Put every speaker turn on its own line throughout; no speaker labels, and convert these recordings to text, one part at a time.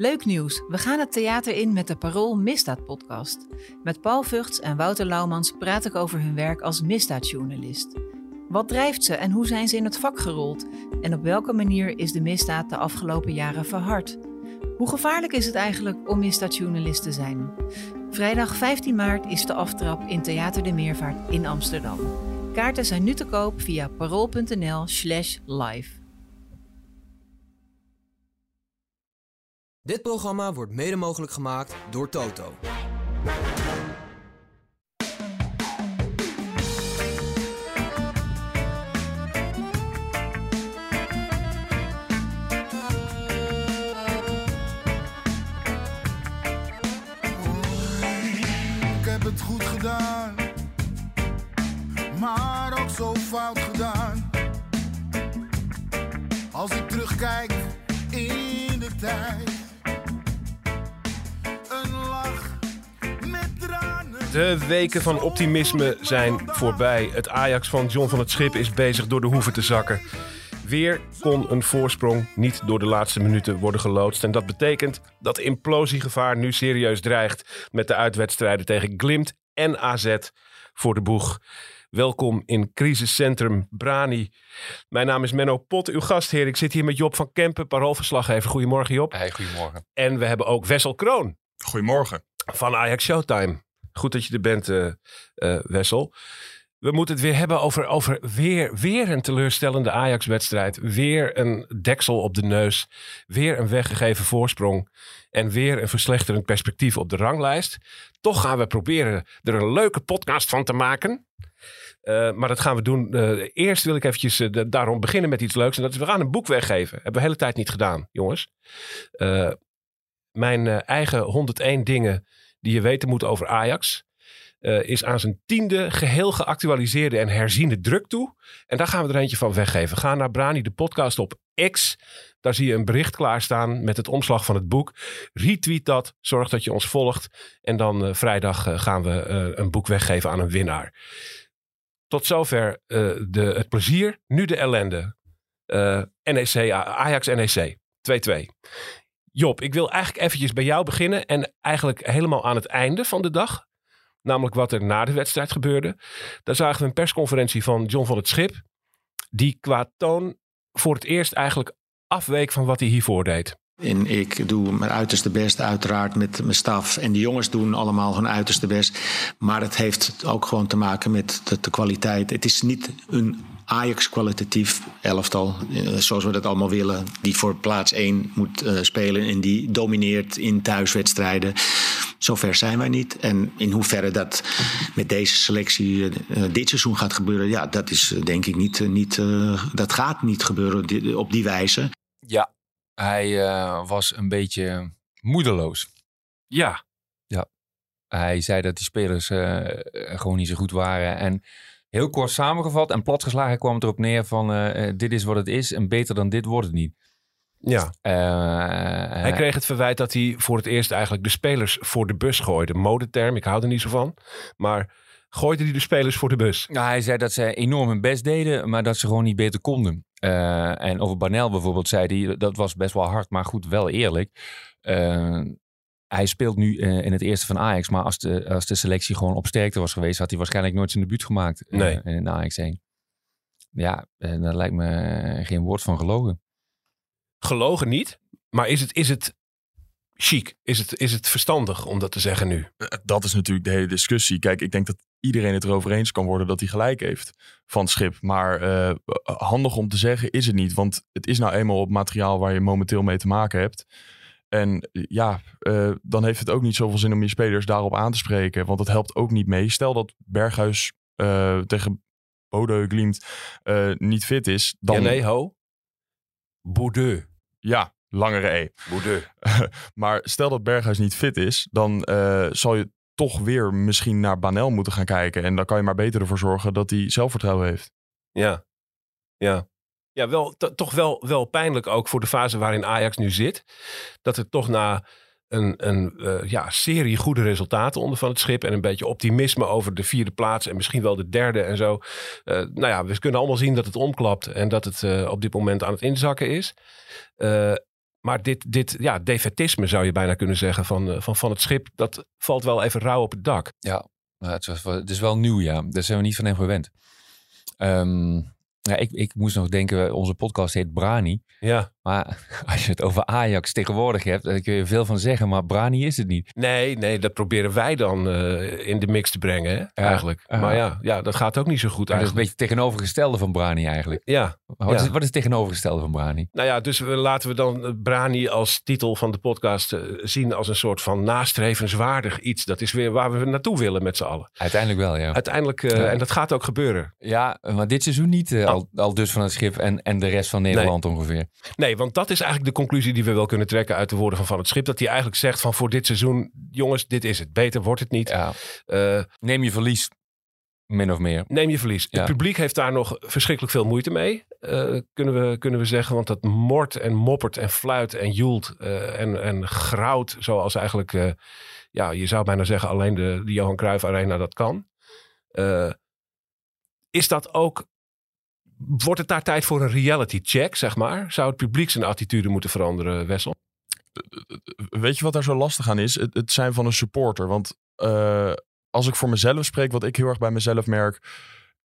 Leuk nieuws, we gaan het theater in met de Parool Misdaad podcast. Met Paul Vugts en Wouter Laumans praat ik over hun werk als misdaadjournalist. Wat drijft ze en hoe zijn ze in het vak gerold? En op welke manier is de misdaad de afgelopen jaren verhard? Hoe gevaarlijk is het eigenlijk om misdaadjournalist te zijn? Vrijdag 15 maart is de aftrap in Theater de Meervaart in Amsterdam. Kaarten zijn nu te koop via parool.nl slash live.
Dit programma wordt mede mogelijk gemaakt door Toto.
Ik heb het goed gedaan, maar ook zo fout gedaan. Als ik terugkijk in de tijd,
De weken van optimisme zijn voorbij. Het Ajax van John van het Schip is bezig door de hoeven te zakken. Weer kon een voorsprong niet door de laatste minuten worden geloodst. En dat betekent dat implosiegevaar nu serieus dreigt met de uitwedstrijden tegen Glimt en AZ voor de boeg. Welkom in crisiscentrum Brani. Mijn naam is Menno Pot, uw gastheer. Ik zit hier met Job van Kempen, paroolverslaggever. Goedemorgen Job.
Hey, goedemorgen.
En we hebben ook Wessel Kroon
Goedemorgen.
van Ajax Showtime. Goed dat je er bent, eh, eh, Wessel. We moeten het weer hebben over, over weer, weer een teleurstellende Ajax-wedstrijd. Weer een deksel op de neus. Weer een weggegeven voorsprong. En weer een verslechterend perspectief op de ranglijst. Toch gaan we proberen er een leuke podcast van te maken. Eh, maar dat gaan we doen. Eerst wil ik eventjes da- daarom beginnen met iets leuks. En dat is, we gaan een boek weggeven. Hebben we de hele tijd niet gedaan, jongens. Mijn eigen 101 dingen die je weten moet over Ajax. eh, is aan zijn tiende geheel geactualiseerde en herziende druk toe. En daar gaan we er eentje van weggeven. Ga naar Brani, de podcast op X. Daar zie je een bericht klaarstaan met het omslag van het boek. Retweet dat, zorg dat je ons volgt. En dan eh, vrijdag eh, gaan we een boek weggeven aan een winnaar. Tot zover de, het plezier. Nu de ellende. NEC, A- Ajax NEC. 2-2. Job, ik wil eigenlijk eventjes bij jou beginnen. En eigenlijk helemaal aan het einde van de dag. Namelijk wat er na de wedstrijd gebeurde. Daar zagen we een persconferentie van John van het Schip. Die qua toon voor het eerst eigenlijk afweek van wat hij hiervoor deed.
En ik doe mijn uiterste best, uiteraard met mijn staf. En de jongens doen allemaal hun uiterste best. Maar het heeft ook gewoon te maken met de, kwaliteit. Het is niet een Ajax-kwalitatief elftal, eh, zoals we dat allemaal willen. Die voor plaats 1 moet eh, spelen en die domineert in thuiswedstrijden. Zover zijn wij niet. En in hoeverre dat met deze selectie eh, dit seizoen gaat gebeuren, ja, dat is denk ik niet. niet dat gaat niet gebeuren op die wijze.
Ja, hij eh, was een beetje moedeloos.
Ja,
Hij zei dat die spelers eh, gewoon niet zo goed waren. En heel kort samengevat en platgeslagen kwam het erop neer van... eh, eh, dit is wat het is en beter dan dit wordt het niet.
ja.
Eh,
Hij kreeg het verwijt dat hij voor het eerst eigenlijk de spelers voor de bus gooide. Modeterm, ik hou er niet zo van. Maar gooide hij de spelers voor de bus?
Nou, hij zei dat ze enorm hun best deden, maar dat ze gewoon niet beter konden. Eh, en over Banel bijvoorbeeld zei hij, dat was best wel hard, maar goed, wel eerlijk. Eh, hij speelt nu eh, in het eerste van Ajax, maar als de, als de selectie gewoon op sterkte was geweest, had hij waarschijnlijk nooit zijn debuut gemaakt eh,
Nee.
in Ajax 1. Ja, daar lijkt me geen woord van gelogen.
Gelogen niet, maar is het, is het chic? Is het, is het verstandig om dat te zeggen nu?
Dat is natuurlijk de hele discussie. Kijk, ik denk dat iedereen het erover eens kan worden dat hij gelijk heeft van het schip. Maar eh, handig om te zeggen is het niet. Want het is nou eenmaal op materiaal waar je momenteel mee te maken hebt. En ja, eh, dan heeft het ook niet zoveel zin om je spelers daarop aan te spreken. Want dat helpt ook niet mee. Stel dat Berghuis eh, tegen Bodø Glimt niet fit is. Dan,
Ja, nee, ho. Boudeux.
ja, langere E.
Boudeux.
maar stel dat Berghuis niet fit is, dan zal je toch weer misschien naar Banel moeten gaan kijken. En dan kan je maar beter ervoor zorgen dat hij zelfvertrouwen heeft.
Ja, ja. Ja, wel, to- toch wel, wel pijnlijk ook voor de fase waarin Ajax nu zit. Dat het toch na een, een eh, ja, serie goede resultaten onder van het schip... en een beetje optimisme over de vierde plaats en misschien wel de derde en zo. Eh, nou ja, we kunnen allemaal zien dat het omklapt en dat het eh, op dit moment aan het inzakken is. Maar dit, dit ja, defetisme zou je bijna kunnen zeggen van, eh, van, van het schip... dat valt wel even rauw op het dak.
Ja, maar het, is wel nieuw, ja. Daar zijn we niet van hem gewend. Ehm, ja, ik, ik moest nog denken, onze podcast heet Brani.
Ja.
Maar als je het over Ajax tegenwoordig hebt, daar kun je veel van zeggen. Maar Brani is het niet.
Nee, nee, dat proberen wij dan eh, in de mix te brengen, hè, eigenlijk. Maar ja, ja, dat gaat ook niet zo goed
Dat is een
eigenlijk.
beetje het tegenovergestelde van Brani eigenlijk.
Ja,
wat,
Ja.
is, wat is het tegenovergestelde van Brani?
nou ja, dus we, laten we dan eh, Brani als titel van de podcast eh, zien als een soort van nastrevenswaardig iets. Dat is weer waar we naartoe willen met z'n allen.
Uiteindelijk wel, ja.
Uiteindelijk,
Ja.
en dat gaat ook gebeuren.
Ja, maar dit seizoen niet. Al, al dus van het schip en, en de rest van Nederland ongeveer.
Nee, want dat is eigenlijk de conclusie die we wel kunnen trekken uit de woorden van Van het Schip. Dat hij eigenlijk zegt van voor dit seizoen, jongens, dit is het. Beter wordt het niet.
Ja.
Eh,
Neem je verlies, min of meer.
Neem je verlies.
Ja.
Het publiek heeft daar nog verschrikkelijk veel moeite mee. eh, kunnen, we, kunnen we zeggen. Want dat mort en moppert en fluit en joelt eh, en, en grauwt. Zoals eigenlijk, ja, je zou bijna zeggen alleen de, de Johan Cruijff Arena dat kan. Is dat ook, wordt het daar tijd voor een reality check, zeg maar? Zou het publiek zijn attitude moeten veranderen, Wessel?
Weet je wat daar zo lastig aan is? Het, zijn van een supporter. Want eh, als ik voor mezelf spreek, wat ik heel erg bij mezelf merk.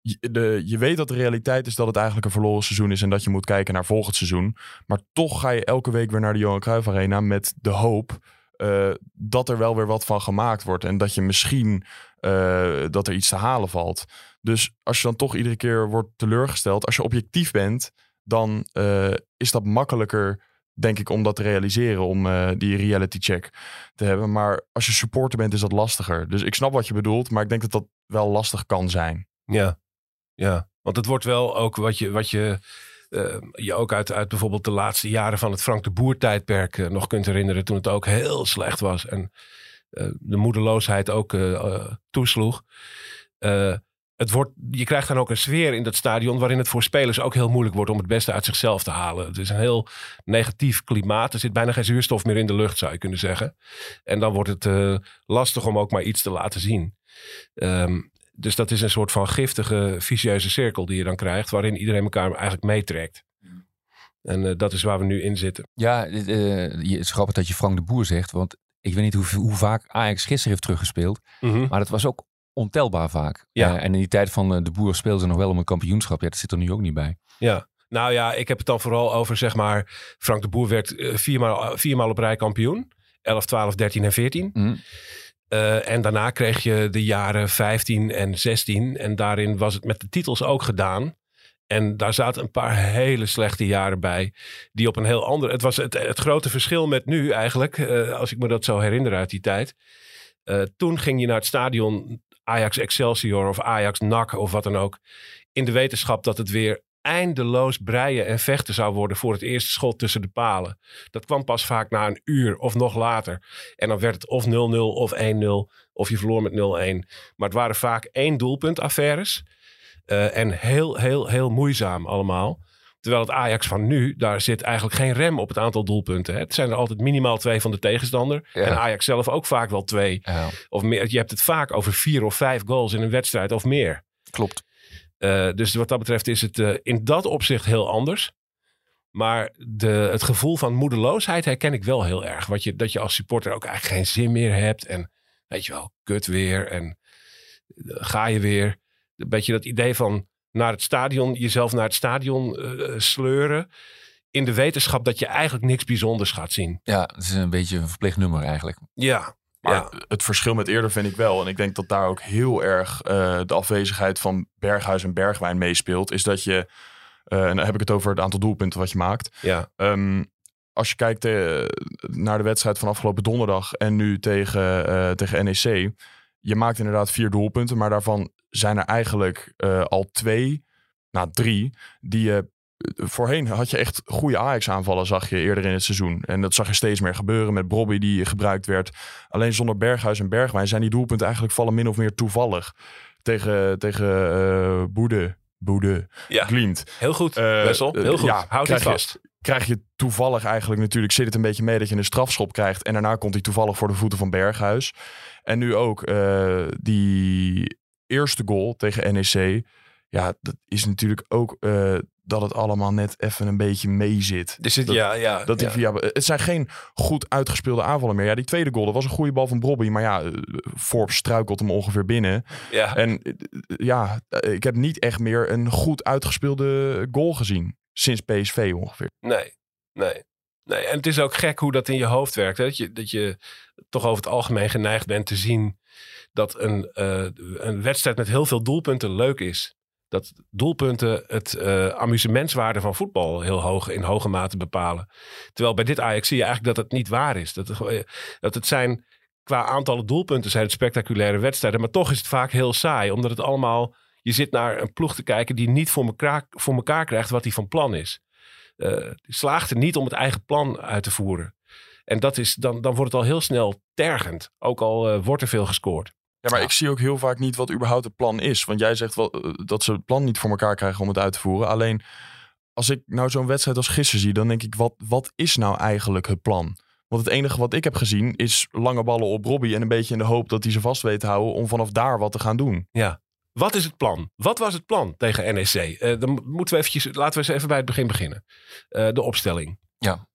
Je, de, je weet dat de realiteit is dat het eigenlijk een verloren seizoen is. En dat je moet kijken naar volgend seizoen. Maar toch ga je elke week weer naar de Johan Cruijff Arena met de hoop eh, dat er wel weer wat van gemaakt wordt. En dat je misschien eh, dat er iets te halen valt. Dus als je dan toch iedere keer wordt teleurgesteld. Als je objectief bent, dan eh, is dat makkelijker denk ik, om dat te realiseren, om die reality check te hebben. Maar als je supporter bent, is dat lastiger. Dus ik snap wat je bedoelt, maar ik denk dat dat wel lastig kan zijn.
Ja, ja. Want het wordt wel ook wat je, wat je, eh, je ook uit, bijvoorbeeld de laatste jaren van het Frank de Boer tijdperk eh, nog kunt herinneren. Toen het ook heel slecht was en eh, de moedeloosheid ook toesloeg. Het wordt, je krijgt dan ook een sfeer in dat stadion waarin het voor spelers ook heel moeilijk wordt om het beste uit zichzelf te halen. Het is een heel negatief klimaat. Er zit bijna geen zuurstof meer in de lucht, zou je kunnen zeggen. En dan wordt het lastig om ook maar iets te laten zien. Ehm, dus dat is een soort van giftige, vicieuze cirkel die je dan krijgt, waarin iedereen elkaar eigenlijk meetrekt. En eh, dat is waar we nu in zitten.
Ja, dit, eh, je- het is grappig dat je Frank de Boer zegt. Want ik weet niet hoe, hoe vaak Ajax gisteren heeft teruggespeeld. Maar dat was ook ontelbaar vaak.
Ja.
Eh, en in die tijd van eh, de Boer speelden ze nog wel om een kampioenschap. Ja, dat zit er nu ook niet bij.
Ja. Nou ja, ik heb het dan vooral over, zeg maar, Frank de Boer werd viermaal, viermaal op rij kampioen. 11, 12, 13 en 14.
Mhm.
Eh, en daarna kreeg je de jaren 15 en 16. En daarin was het met de titels ook gedaan. En daar zaten een paar hele slechte jaren bij. Die op een heel andere. Het was het, het grote verschil met nu eigenlijk. eh, als ik me dat zo herinner uit die tijd. Eh, toen ging je naar het stadion Ajax Excelsior of Ajax NAC of wat dan ook. In de wetenschap dat het weer eindeloos breien en vechten zou worden voor het eerste schot tussen de palen. Dat kwam pas vaak na een uur of nog later. En dan werd het of 0-0 of 1-0 of je verloor met 0-1. Maar het waren vaak één doelpunt affaires. Eh, en heel, heel, heel moeizaam allemaal. Terwijl het Ajax van nu, daar zit eigenlijk geen rem op het aantal doelpunten. Hè. Het zijn er altijd minimaal twee van de tegenstander.
Ja.
En Ajax zelf ook vaak wel twee.
Ja,
Of meer. Je hebt het vaak over vier of vijf goals in een wedstrijd of meer.
klopt.
Eh, dus wat dat betreft is het eh, in dat opzicht heel anders. Maar de, het gevoel van moedeloosheid herken ik wel heel erg. Wat je, dat je als supporter ook eigenlijk geen zin meer hebt. En weet je wel, kut weer. En eh, ga je weer. Een beetje dat idee van naar het stadion, jezelf naar het stadion sleuren. In de wetenschap dat je eigenlijk niks bijzonders gaat zien.
Ja, het is een beetje een verplicht nummer eigenlijk.
Ja,
Maar
ja.
het verschil met eerder vind ik wel, en ik denk dat daar ook heel erg eh, de afwezigheid van Berghuis en Bergwijn meespeelt, is dat je, eh, en dan heb ik het over het aantal doelpunten wat je maakt.
ja.
Ehm, als je kijkt eh, naar de wedstrijd van afgelopen donderdag en nu tegen, tegen NEC. Je maakt inderdaad vier doelpunten, maar daarvan zijn er eigenlijk al twee, nou drie, die je voorheen had je echt goede Ajax-aanvallen, zag je eerder in het seizoen. En dat zag je steeds meer gebeuren met Bobby die gebruikt werd. Alleen zonder Berghuis en Bergwijn zijn die doelpunten eigenlijk vallen min of meer toevallig. Tegen, tegen eh Boede, Boede,
Ja.
Glimt.
Heel goed, Wessel.
eh,
Heel goed.
ja,
Houd het
krijg je-
vast.
Krijg je toevallig eigenlijk natuurlijk, zit het een beetje mee dat je een strafschop krijgt. En daarna komt hij toevallig voor de voeten van Berghuis. En nu ook die eerste goal tegen NEC. Ja, dat is natuurlijk ook dat het allemaal net even een beetje mee zit.
Dus het,
Dat-
ja, ja,
Dat
ja.
via, het zijn geen goed uitgespeelde aanvallen meer. Ja, die tweede goal, dat was een goede bal van Bobby. Maar ja, eh, Forbes struikelt hem ongeveer binnen.
ja.
En eh, ja, eh, ik heb niet echt meer een goed uitgespeelde goal gezien. Sinds PSV ongeveer.
Nee, nee. Nee, en het is ook gek hoe dat in je hoofd werkt. Hè? Dat, je, dat je toch over het algemeen geneigd bent te zien dat een, een wedstrijd met heel veel doelpunten leuk is. Dat doelpunten het eh, amusementswaarde van voetbal heel hoog in hoge mate bepalen. Terwijl bij dit Ajax zie je eigenlijk dat het niet waar is. Dat het, gewoon- dat het zijn, qua aantallen doelpunten zijn het spectaculaire wedstrijden. Maar toch is het vaak heel saai. Omdat het allemaal, je zit naar een ploeg te kijken die niet voor elkaar, voor krijgt wat hij van plan is. Eh, die slaagt er niet om het eigen plan uit te voeren. En dat is, dan, dan wordt het al heel snel tergend. Ook al eh, wordt er veel gescoord.
Ja, maar ik zie ook heel vaak niet wat überhaupt het plan is. Want jij zegt wel eh, dat ze het plan niet voor elkaar krijgen om het uit te voeren. Alleen als ik nou zo'n wedstrijd als gisteren zie, dan denk ik, wat, wat is nou eigenlijk het plan? Want het enige wat ik heb gezien is lange ballen op Robbie en een beetje in de hoop dat hij ze vast weet te houden om vanaf daar wat te gaan doen.
Wat is het plan? Wat was het plan tegen NEC? Eh, dan moeten we eventjes, laten we eens even bij het begin beginnen. Eh, de opstelling.
Ja.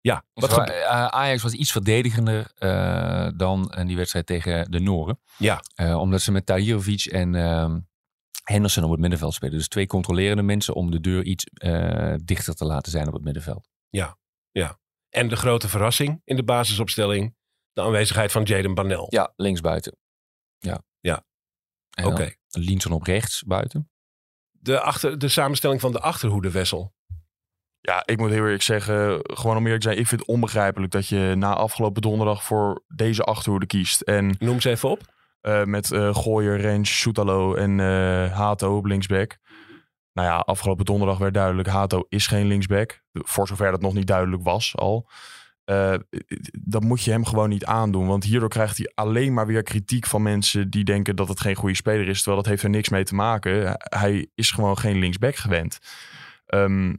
Ja, wat
eh, Ajax was iets verdedigender eh, dan in die wedstrijd tegen de Noren.
Ja.
Eh, omdat ze met Tahirovic en ehm, Henderson op het middenveld spelen. Dus twee controlerende mensen om de deur iets eh, dichter te laten zijn op het middenveld.
En de grote verrassing in de basisopstelling. De aanwezigheid van Jaden Banel.
Ja, linksbuiten. Ja.
Ja. Oké.
Linson op rechts buiten.
De, achter, de samenstelling van de achterhoede Wessel.
Ja, ik moet heel eerlijk zeggen, gewoon om eerlijk te zijn, ik vind het onbegrijpelijk dat je na afgelopen donderdag voor deze achterhoede kiest. En
Noem ze even op.
eh, met eh Gooier, Rens, Soetalo en eh, Hato op linksback. Nou ja, afgelopen donderdag werd duidelijk, Hato is geen linksback. Voor zover dat nog niet duidelijk was al. Dat moet je hem gewoon niet aandoen. Want hierdoor krijgt hij alleen maar weer kritiek van mensen die denken dat het geen goede speler is. Terwijl dat heeft er niks mee te maken. Hij is gewoon geen linksback gewend. Ehm,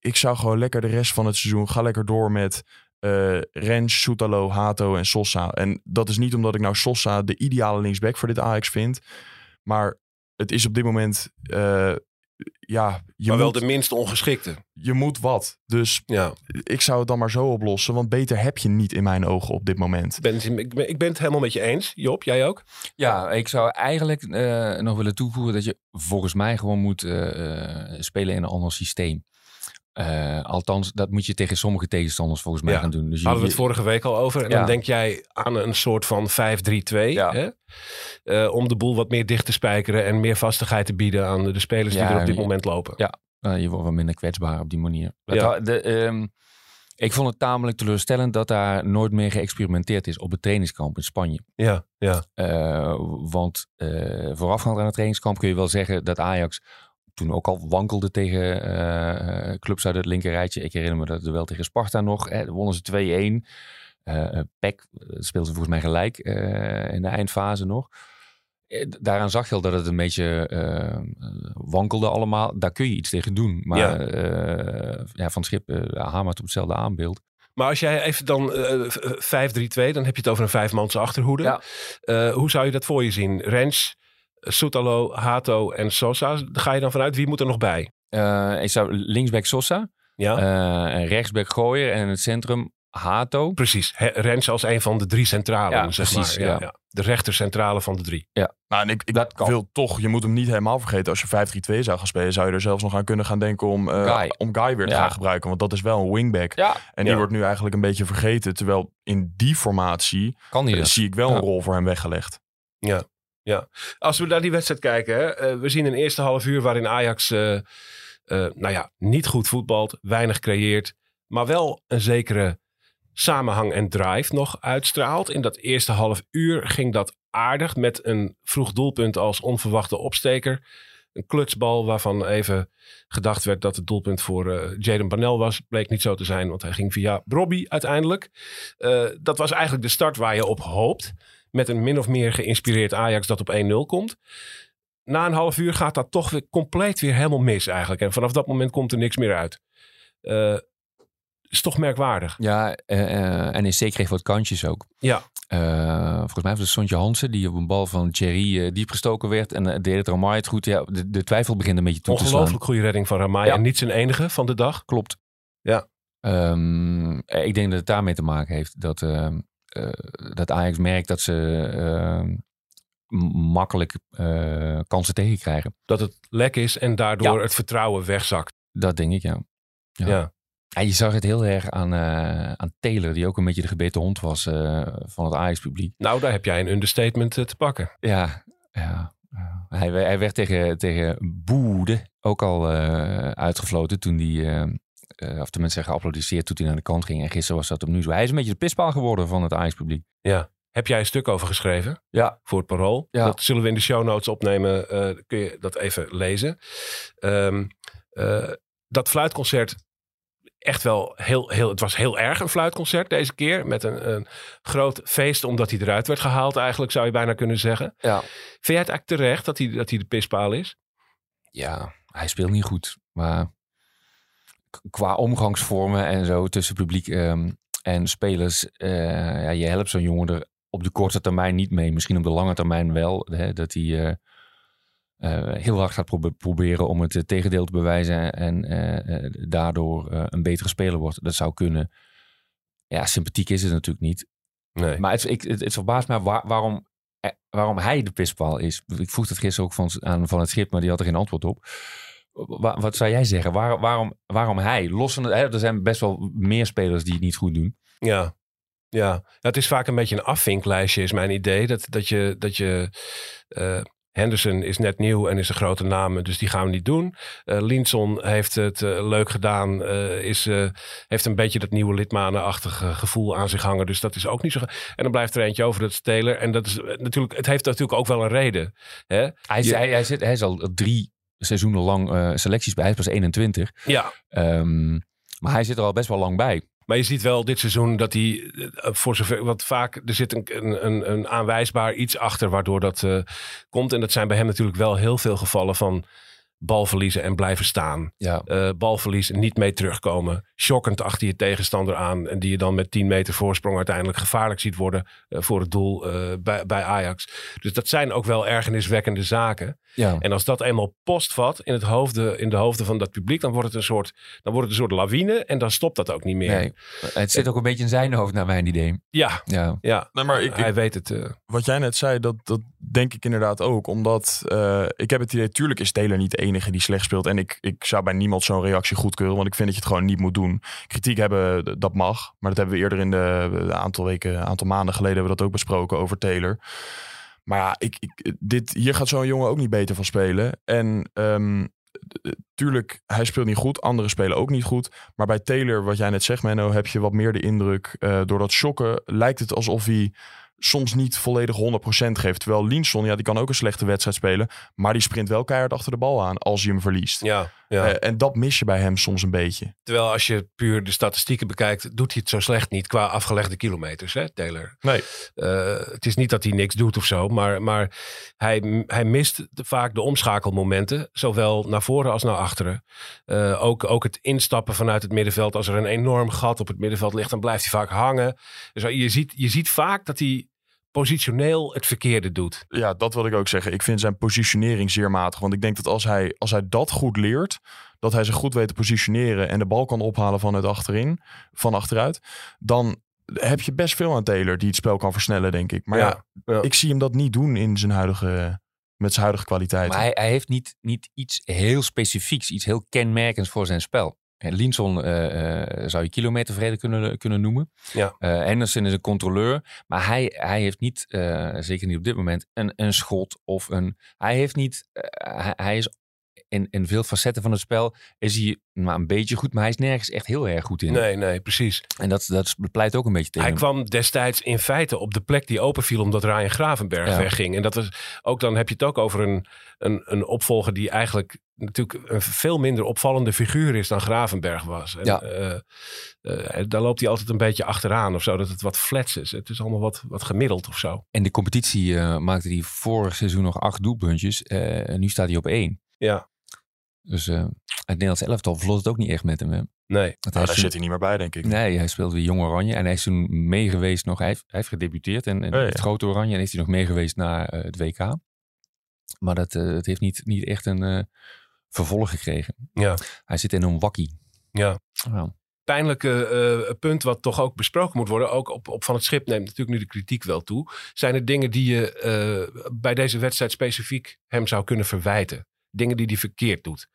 ik zou gewoon lekker de rest van het seizoen, ga lekker door met eh Rens, Soetalo, Hato en Sosa. En dat is niet omdat ik nou Sosa de ideale linksback voor dit Ajax vind. Maar het is op dit moment, eh, ja, je
maar wel
moet,
de minst ongeschikte.
je moet wat. Dus
Ja,
ik zou het dan maar zo oplossen. Want beter heb je niet in mijn ogen op dit moment.
ik ben, het- ik, ben, ik ben het helemaal met je eens. Job, jij ook?
Ja, ik zou eigenlijk eh, nog willen toevoegen dat je volgens mij gewoon moet spelen in een ander systeem. Eh, althans, dat moet je tegen sommige tegenstanders volgens mij
Ja,
gaan doen. Dus je-
Hadden we het vorige week al over. En
Ja.
dan denk jij aan een soort van 5-3-2.
Ja.
Hè? Eh, om de boel wat meer dicht te spijkeren. En meer vastigheid te bieden aan de, spelers
Ja,
die er op dit moment lopen.
Ja. Eh, je wordt wat minder kwetsbaar op die manier. Dat de, ehm, ik vond het tamelijk teleurstellend dat daar nooit meer geëxperimenteerd is op het trainingskamp in Spanje.
Ja, ja.
Eh, want eh, voorafgaand aan het trainingskamp kun je wel zeggen dat Ajax toen ook al wankelde tegen eh, clubs uit het linkerrijtje. Ik herinner me dat er wel tegen Sparta nog. Hè, wonnen ze 2-1. Eh eh, PEC eh, speelde ze volgens mij gelijk eh, in de eindfase nog. Eh, Daaraan zag je al dat het een beetje eh, eh, wankelde allemaal. Daar kun je iets tegen doen. Maar
Ja.
Van Schip uh, hamert op hetzelfde aanbeeld.
Maar als jij even dan eh, v- 5-3-2, dan heb je het over een vijfmanse achterhoede.
Ja.
Eh, hoe zou je dat voor je zien? Rens, Soetalo, Hato en Sosa. Ga je dan vanuit wie moet er nog bij?
Eh, ik zou linksback Sosa,
Ja,
eh, en rechtsback Gooier en in het centrum Hato.
precies. He- Rens als een van de drie centralen,
Ja,
zeg
precies,
maar. Ja,
ja.
ja. De rechtercentrale van de drie.
Nou, en ik, ik
Dat kan.
wil toch, je moet hem niet helemaal vergeten. Als je 5-3-2 zou gaan spelen, zou je er zelfs nog aan kunnen gaan denken om, eh,
Guy.
om Guy weer te
Ja.
gaan gebruiken. Want dat is wel een wingback.
Ja,
En die
Ja.
wordt nu eigenlijk een beetje vergeten. Terwijl in die formatie
kan
zie ik wel
Ja.
een rol voor hem weggelegd.
Als we naar die wedstrijd kijken, hè, eh, we zien een eerste half uur waarin Ajax eh, eh, nou ja, niet goed voetbalt, weinig creëert, maar wel een zekere samenhang en drive nog uitstraalt. In dat eerste half uur ging dat aardig met een vroeg doelpunt als onverwachte opsteker. Een klutsbal waarvan even gedacht werd dat het doelpunt voor eh Jaden Banel was. Bleek niet zo te zijn, want hij ging via Robbie uiteindelijk. Dat was eigenlijk de start waar je op hoopt. Met een min of meer geïnspireerd Ajax dat op 1-0 komt. Na een half uur gaat dat toch weer compleet weer helemaal mis eigenlijk. En vanaf dat moment komt er niks meer uit. Eh is toch merkwaardig.
Ja, eh, eh, NEC kreeg wat kantjes ook.
Ja,
volgens mij was het Sontje Hansen die op een bal van Thierry diep gestoken werd. En deed het Ramai het goed. Ja, de, de twijfel begint een beetje toe te slaan.
ongelooflijk goede redding van Ramai.
Ja.
En niet zijn enige van de dag.
Klopt.
Ja.
Ehm, eh, ik denk dat het daarmee te maken heeft dat, ehm, eh, dat Ajax merkt dat ze ehm, makkelijk eh, kansen tegenkrijgen.
Dat het lek is en daardoor
Ja.
het vertrouwen wegzakt.
Dat denk ik, ja.
Ja.
Ja. Ja, je zag het heel erg aan, eh, aan Taylor, die ook een beetje de gebeten hond was eh, van het Ajax-publiek.
Nou, daar heb jij een understatement eh, te pakken.
Ja, ja. ja. Hij, hij werd tegen, tegen Boede ook al eh, uitgefloten toen hij, eh, eh, of tenminste geapplaudisseerd toen hij naar de kant ging. En gisteren was dat opnieuw zo. Hij is een beetje de pispaal geworden van het Ajax-publiek.
Ja. Heb jij een stuk over geschreven
Ja.
voor het parool?
Ja.
Dat zullen we in de show notes opnemen. eh, kun je dat even lezen. Ehm, eh, dat fluitconcert, echt wel heel, heel... Het was heel erg een fluitconcert deze keer. Met een, een groot feest omdat hij eruit werd gehaald eigenlijk, zou je bijna kunnen zeggen.
Ja.
Vind jij het eigenlijk terecht dat hij, dat hij de pispaal is?
Ja, hij speelt niet goed. Maar qua omgangsvormen en zo tussen publiek ehm, en spelers, eh, ja, je helpt zo'n jongen er op de korte termijn niet mee. Misschien op de lange termijn wel. Hè, dat hij eh, eh, heel hard gaat probe- proberen om het tegendeel te bewijzen en daardoor een betere speler wordt. Dat zou kunnen. Ja, sympathiek is het natuurlijk niet.
Nee.
Maar het, ik, het, het verbaast mij waar- waarom, waarom hij de pispaal is. Ik vroeg het gisteren ook van, aan Van het Schip, maar die had er geen antwoord op. Wa- wat zou jij zeggen? Waar, waarom, waarom hij? Los van het, er zijn best wel meer spelers die het niet goed doen.
Ja. Ja, het is vaak een beetje een afvinklijstje, is mijn idee. Dat, dat je, dat je eh, Henderson is net nieuw en is een grote naam, dus die gaan we niet doen. Eh Linson heeft het eh, leuk gedaan, is, heeft een beetje dat nieuwe lidmanenachtige gevoel aan zich hangen. Dus dat is ook niet zo. En dan blijft er eentje over, dat is Taylor. En dat is natuurlijk, het heeft natuurlijk ook wel een reden. Hè?
Hij,
Je-
hij, hij, zit, hij is al drie seizoenen lang eh, selecties bij. Hij is pas 21.
Ja,
Ehm, maar hij zit er al best wel lang bij.
Maar je ziet wel dit seizoen dat hij eh, voor zover. Want vaak er zit een, een, een aanwijsbaar iets achter waardoor dat eh, komt. En dat zijn bij hem natuurlijk wel heel veel gevallen van balverliezen en blijven staan.
Ja.
Eh, balverlies en niet mee terugkomen. Shockend achter je tegenstander aan. En die je dan met 10 meter voorsprong uiteindelijk gevaarlijk ziet worden eh, voor het doel eh, bij, bij Ajax. Dus dat zijn ook wel ergerniswekkende zaken.
Ja.
En als dat eenmaal postvat in, het hoofden, in de hoofden van dat publiek, dan wordt het een soort, dan wordt het een soort lawine. En dan stopt dat ook niet meer.
Nee, het zit ook een beetje in zijn hoofd, naar mijn idee.
Ja,
Ja.
ja.
Nee, maar ik, ik-
hij weet het.
wat jij net zei, dat, dat denk ik inderdaad ook. Omdat eh, ik heb het idee, tuurlijk is Taylor niet de enige die slecht speelt. En ik, ik zou bij niemand zo'n reactie goedkeuren. Want ik vind dat je het gewoon niet moet doen. Kritiek hebben, dat mag. Maar dat hebben we eerder in de, aantal weken, een aantal maanden geleden hebben we dat ook besproken over Taylor. Maar ja, ik, ik, dit, hier gaat zo'n jongen ook niet beter van spelen. En d- tuurlijk, hij speelt niet goed. Anderen spelen ook niet goed. Maar bij Taylor, wat jij net zegt, Menno, heb je wat meer de indruk. eh, door dat shocken lijkt het alsof hij soms niet volledig 100% geeft. Terwijl Linson, ja, die kan ook een slechte wedstrijd spelen. Maar die sprint wel keihard achter de bal aan als je hem verliest.
ja, ja.
Eh, en dat mis je bij hem soms een beetje.
Terwijl als je puur de statistieken bekijkt, doet hij het zo slecht niet qua afgelegde kilometers, hè, Taylor.
Nee.
Eh, het is niet dat hij niks doet of zo, maar, maar hij, hij mist de- vaak de omschakelmomenten, zowel naar voren als naar achteren. Eh, ook, ook het instappen vanuit het middenveld. Als er een enorm gat op het middenveld ligt, dan blijft hij vaak hangen. Dus je, ziet, je ziet vaak dat hij positioneel het verkeerde doet.
Ja, dat wil ik ook zeggen. Ik vind zijn positionering zeer matig. Want ik denk dat als hij, als hij dat goed leert, dat hij zich goed weet te positioneren en de bal kan ophalen vanuit achterin, van achteruit, dan heb je best veel aan Taylor die het spel kan versnellen, denk ik. Maar ja,
Ja, ja.
ik zie hem dat niet doen in zijn huidige, met zijn huidige kwaliteit.
Maar hij, hij heeft niet, niet iets heel specifieks, iets heel kenmerkends voor zijn spel. Linson eh, eh, zou je kilometervrede kunnen, kunnen noemen.
Ja.
Eh, Henderson is een controleur. Maar hij, hij heeft niet, zeker niet op dit moment, een, een schot of een... Hij heeft niet... hij, hij is in, in veel facetten van het spel is hij maar een beetje goed, maar hij is nergens echt heel erg goed in.
Nee, nee, precies.
En dat, dat pleit ook een beetje tegen
Hij
hem.
kwam destijds in feite op de plek die openviel omdat Ryan Gravenberg
Ja.
wegging. En dat was ook dan heb je het ook over een, een, een opvolger die eigenlijk natuurlijk een veel minder opvallende figuur is dan Gravenberg was. En,
Ja.
eh, daar loopt hij altijd een beetje achteraan of zo, dat het wat flats is. Het is allemaal wat, wat gemiddeld of zo.
En de competitie maakte hij vorig seizoen nog acht doelpuntjes. En nu staat hij op één.
Ja,
Dus eh, het Nederlands elftal vlot het ook niet echt met hem. Hè?
Nee.
Nou, daar
toen-
zit hij niet meer bij, denk ik.
Nee, hij speelde weer Jong Oranje. En hij is toen meegeweest nog. Hij heeft, hij heeft gedebuteerd in, in
Oh, ja.
het grote Oranje. En is hij nog meegeweest naar eh, het WK. Maar dat, eh, het heeft niet, niet echt een eh, vervolg gekregen.
Ja.
Hij zit in een wakkie.
Ja. Pijnlijke eh, punt wat toch ook besproken moet worden, ook op, op van het schip neemt natuurlijk nu de kritiek wel toe. Zijn er dingen die je eh, bij deze wedstrijd specifiek hem zou kunnen verwijten? Dingen die hij verkeerd doet.